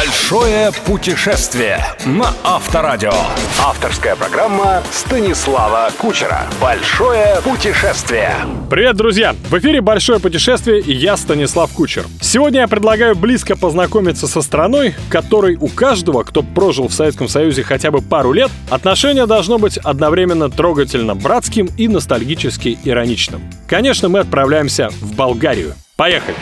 Большое путешествие на Авторадио. Авторская программа Станислава Кучера. Большое путешествие. Привет, друзья! В эфире «Большое путешествие» и я, Станислав Кучер. Сегодня я предлагаю близко познакомиться со страной, которой у каждого, кто прожил в Советском Союзе хотя бы пару лет, отношение должно быть одновременно трогательно братским и ностальгически ироничным. Конечно, мы отправляемся в Болгарию. Поехали!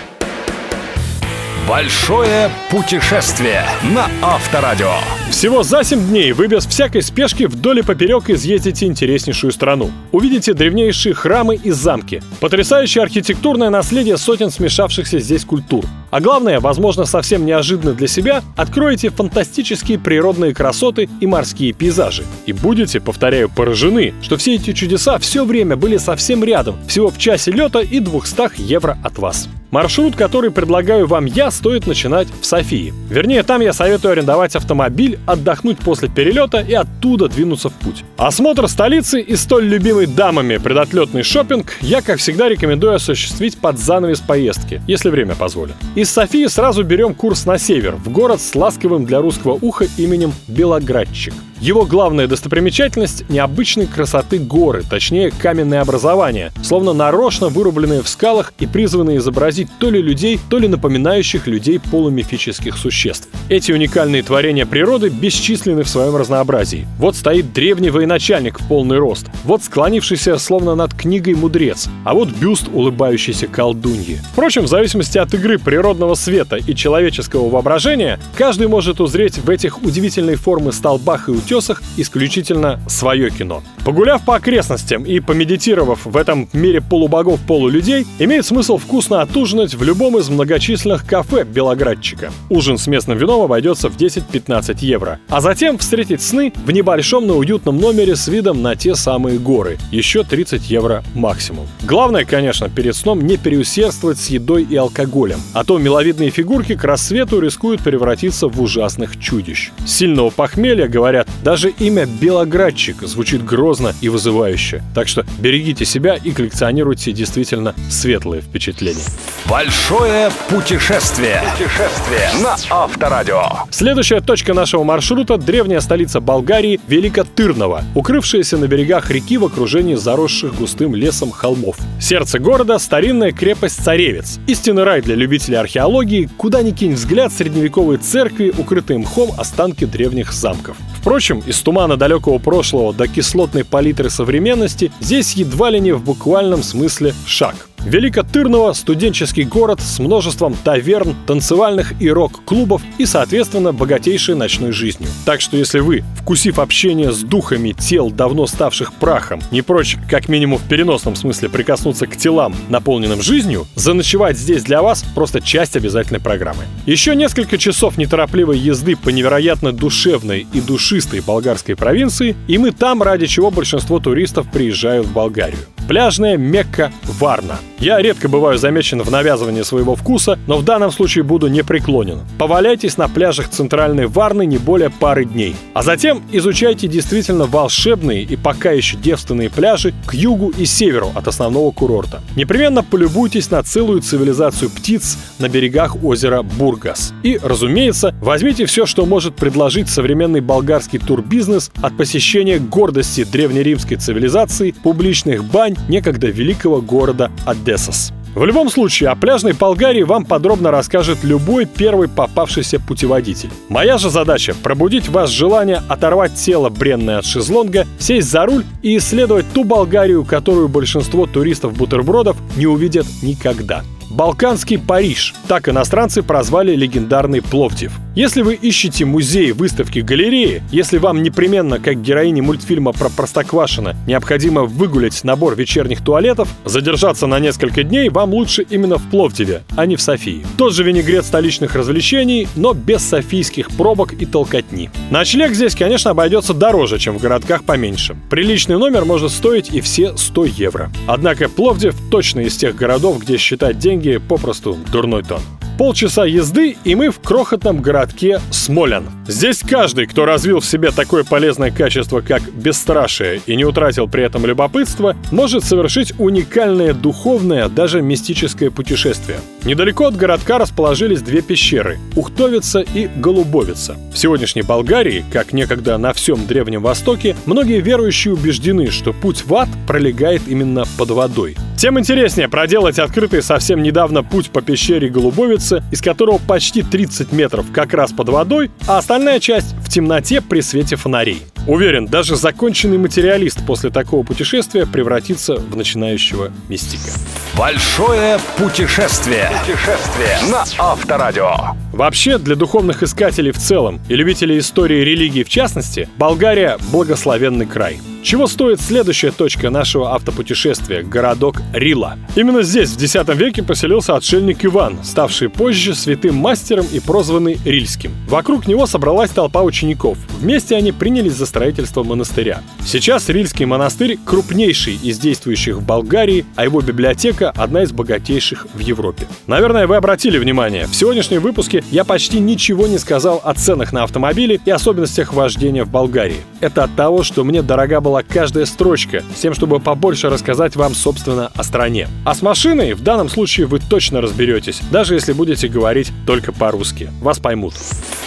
Большое путешествие на Авторадио. Всего за 7 дней вы без всякой спешки вдоль и поперек изъездите интереснейшую страну. Увидите древнейшие храмы и замки, потрясающее архитектурное наследие сотен смешавшихся здесь культур. А главное, возможно, совсем неожиданно для себя, откроете фантастические природные красоты и морские пейзажи. И будете, повторяю, поражены, что все эти чудеса все время были совсем рядом, всего в часе лета и 200 евро от вас. Маршрут, который предлагаю вам я, стоит начинать в Софии. Вернее, там я советую арендовать автомобиль, отдохнуть после перелета и оттуда двинуться в путь. Осмотр столицы и столь любимый дамами предотлетный шопинг я, как всегда, рекомендую осуществить под занавес поездки, если время позволит. Из Софии сразу берем курс на север, в город с ласковым для русского уха именем Белоградчик. Его главная достопримечательность – необычной красоты горы, точнее каменные образования, словно нарочно вырубленные в скалах и призванные изобразить то ли людей, то ли напоминающих людей полумифических существ. Эти уникальные творения природы бесчисленны в своем разнообразии. Вот стоит древний военачальник в полный рост, вот склонившийся словно над книгой мудрец, а вот бюст улыбающейся колдуньи. Впрочем, в зависимости от игры природного света и человеческого воображения, каждый может узреть в этих удивительной формы столбах и утесах исключительно свое кино. Погуляв по окрестностям и помедитировав в этом мире полубогов полулюдей, имеет смысл вкусно отужинать в любом из многочисленных кафе Белоградчика. Ужин с местным вином обойдется в 10-15 евро. А затем встретить сны в небольшом, но уютном номере с видом на те самые горы. Еще 30 евро максимум. Главное, конечно, перед сном не переусердствовать с едой и алкоголем, а то миловидные фигурки к рассвету рискуют превратиться в ужасных чудищ. Сильного похмелья, говорят, даже имя Белоградчик звучит грозно и вызывающе. Так что берегите себя и коллекционируйте действительно светлые впечатления. Большое путешествие. Путешествие на Авторадио. Следующая точка нашего маршрута – древняя столица Болгарии Великотырново, укрывшаяся на берегах реки в окружении заросших густым лесом холмов. Сердце города – старинная крепость Царевец. Истинный рай для любителей археологии, куда ни кинь взгляд средневековые церкви, укрытые мхом останки древних замков. Впрочем, из тумана далекого прошлого до кислотной палитры современности здесь едва ли не в буквальном смысле шаг. Великотырново – студенческий город с множеством таверн, танцевальных и рок-клубов и, соответственно, богатейшей ночной жизнью. Так что если вы, вкусив общение с духами тел, давно ставших прахом, не прочь, как минимум в переносном смысле, прикоснуться к телам, наполненным жизнью, заночевать здесь для вас просто часть обязательной программы. Еще несколько часов неторопливой езды по невероятно душевной и душистой болгарской провинции, и мы там, ради чего большинство туристов приезжают в Болгарию. Пляжная Мекка Варна. Я редко бываю замечен в навязывании своего вкуса, но в данном случае буду непреклонен. Поваляйтесь на пляжах центральной Варны не более пары дней. А затем изучайте действительно волшебные и пока еще девственные пляжи к югу и северу от основного курорта. Непременно полюбуйтесь на целую цивилизацию птиц на берегах озера Бургас. И, разумеется, возьмите все, что может предложить современный болгарский турбизнес от посещения гордости древнеримской цивилизации, публичных бань некогда великого города Одессас. В любом случае, о пляжной Болгарии вам подробно расскажет любой первый попавшийся путеводитель. Моя же задача – пробудить в вас желание оторвать тело бренное от шезлонга, сесть за руль и исследовать ту Болгарию, которую большинство туристов-бутербродов не увидят никогда. Балканский Париж. Так иностранцы прозвали легендарный Пловдив. Если вы ищете музеи, выставки, галереи, если вам непременно, как героине мультфильма про Простоквашино, необходимо выгулять набор вечерних туалетов, задержаться на несколько дней вам лучше именно в Пловдиве, а не в Софии. Тот же винегрет столичных развлечений, но без софийских пробок и толкотни. Ночлег здесь, конечно, обойдется дороже, чем в городках поменьше. Приличный номер может стоить и все 100 евро. Однако Пловдив точно из тех городов, где считать деньги попросту дурной тон. Полчаса езды, и мы в крохотном городке Смолян. Здесь каждый, кто развил в себе такое полезное качество, как бесстрашие, и не утратил при этом любопытство, может совершить уникальное духовное, даже мистическое путешествие. Недалеко от городка расположились две пещеры – Ухтовица и Голубовица. В сегодняшней Болгарии, как некогда на всем Древнем Востоке, многие верующие убеждены, что путь в ад пролегает именно под водой. Тем интереснее проделать открытый совсем недавно путь по пещере Голубовицы, из которого почти 30 метров как раз под водой, а остальная часть в темноте при свете фонарей. Уверен, даже законченный материалист после такого путешествия превратится в начинающего мистика. Большое путешествие. Путешествие на Авторадио. Вообще, для духовных искателей в целом и любителей истории религии в частности, Болгария – благословенный край. Чего стоит следующая точка нашего автопутешествия – городок Рила. Именно здесь в X веке поселился отшельник Иван, ставший позже святым мастером и прозванный Рильским. Вокруг него собралась толпа учеников. Вместе они принялись за строительство монастыря. Сейчас Рильский монастырь – крупнейший из действующих в Болгарии, а его библиотека – одна из богатейших в Европе. Наверное, вы обратили внимание, в сегодняшнем выпуске я почти ничего не сказал о ценах на автомобили и особенностях вождения в Болгарии. Это от того, что мне дорога была каждая строчка, с тем, чтобы побольше рассказать вам, собственно, о стране. А с машиной в данном случае вы точно разберетесь, даже если будете говорить только по-русски. Вас поймут.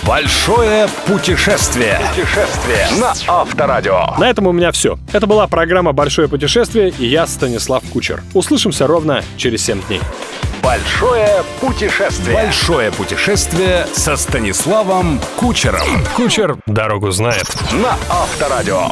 Большое путешествие. Путешествие на Авторадио. На этом у меня все. Это была программа «Большое путешествие» и я, Станислав Кучер. Услышимся ровно через 7 дней. Большое путешествие. Большое путешествие со Станиславом Кучером. Кучер дорогу знает. На Авторадио.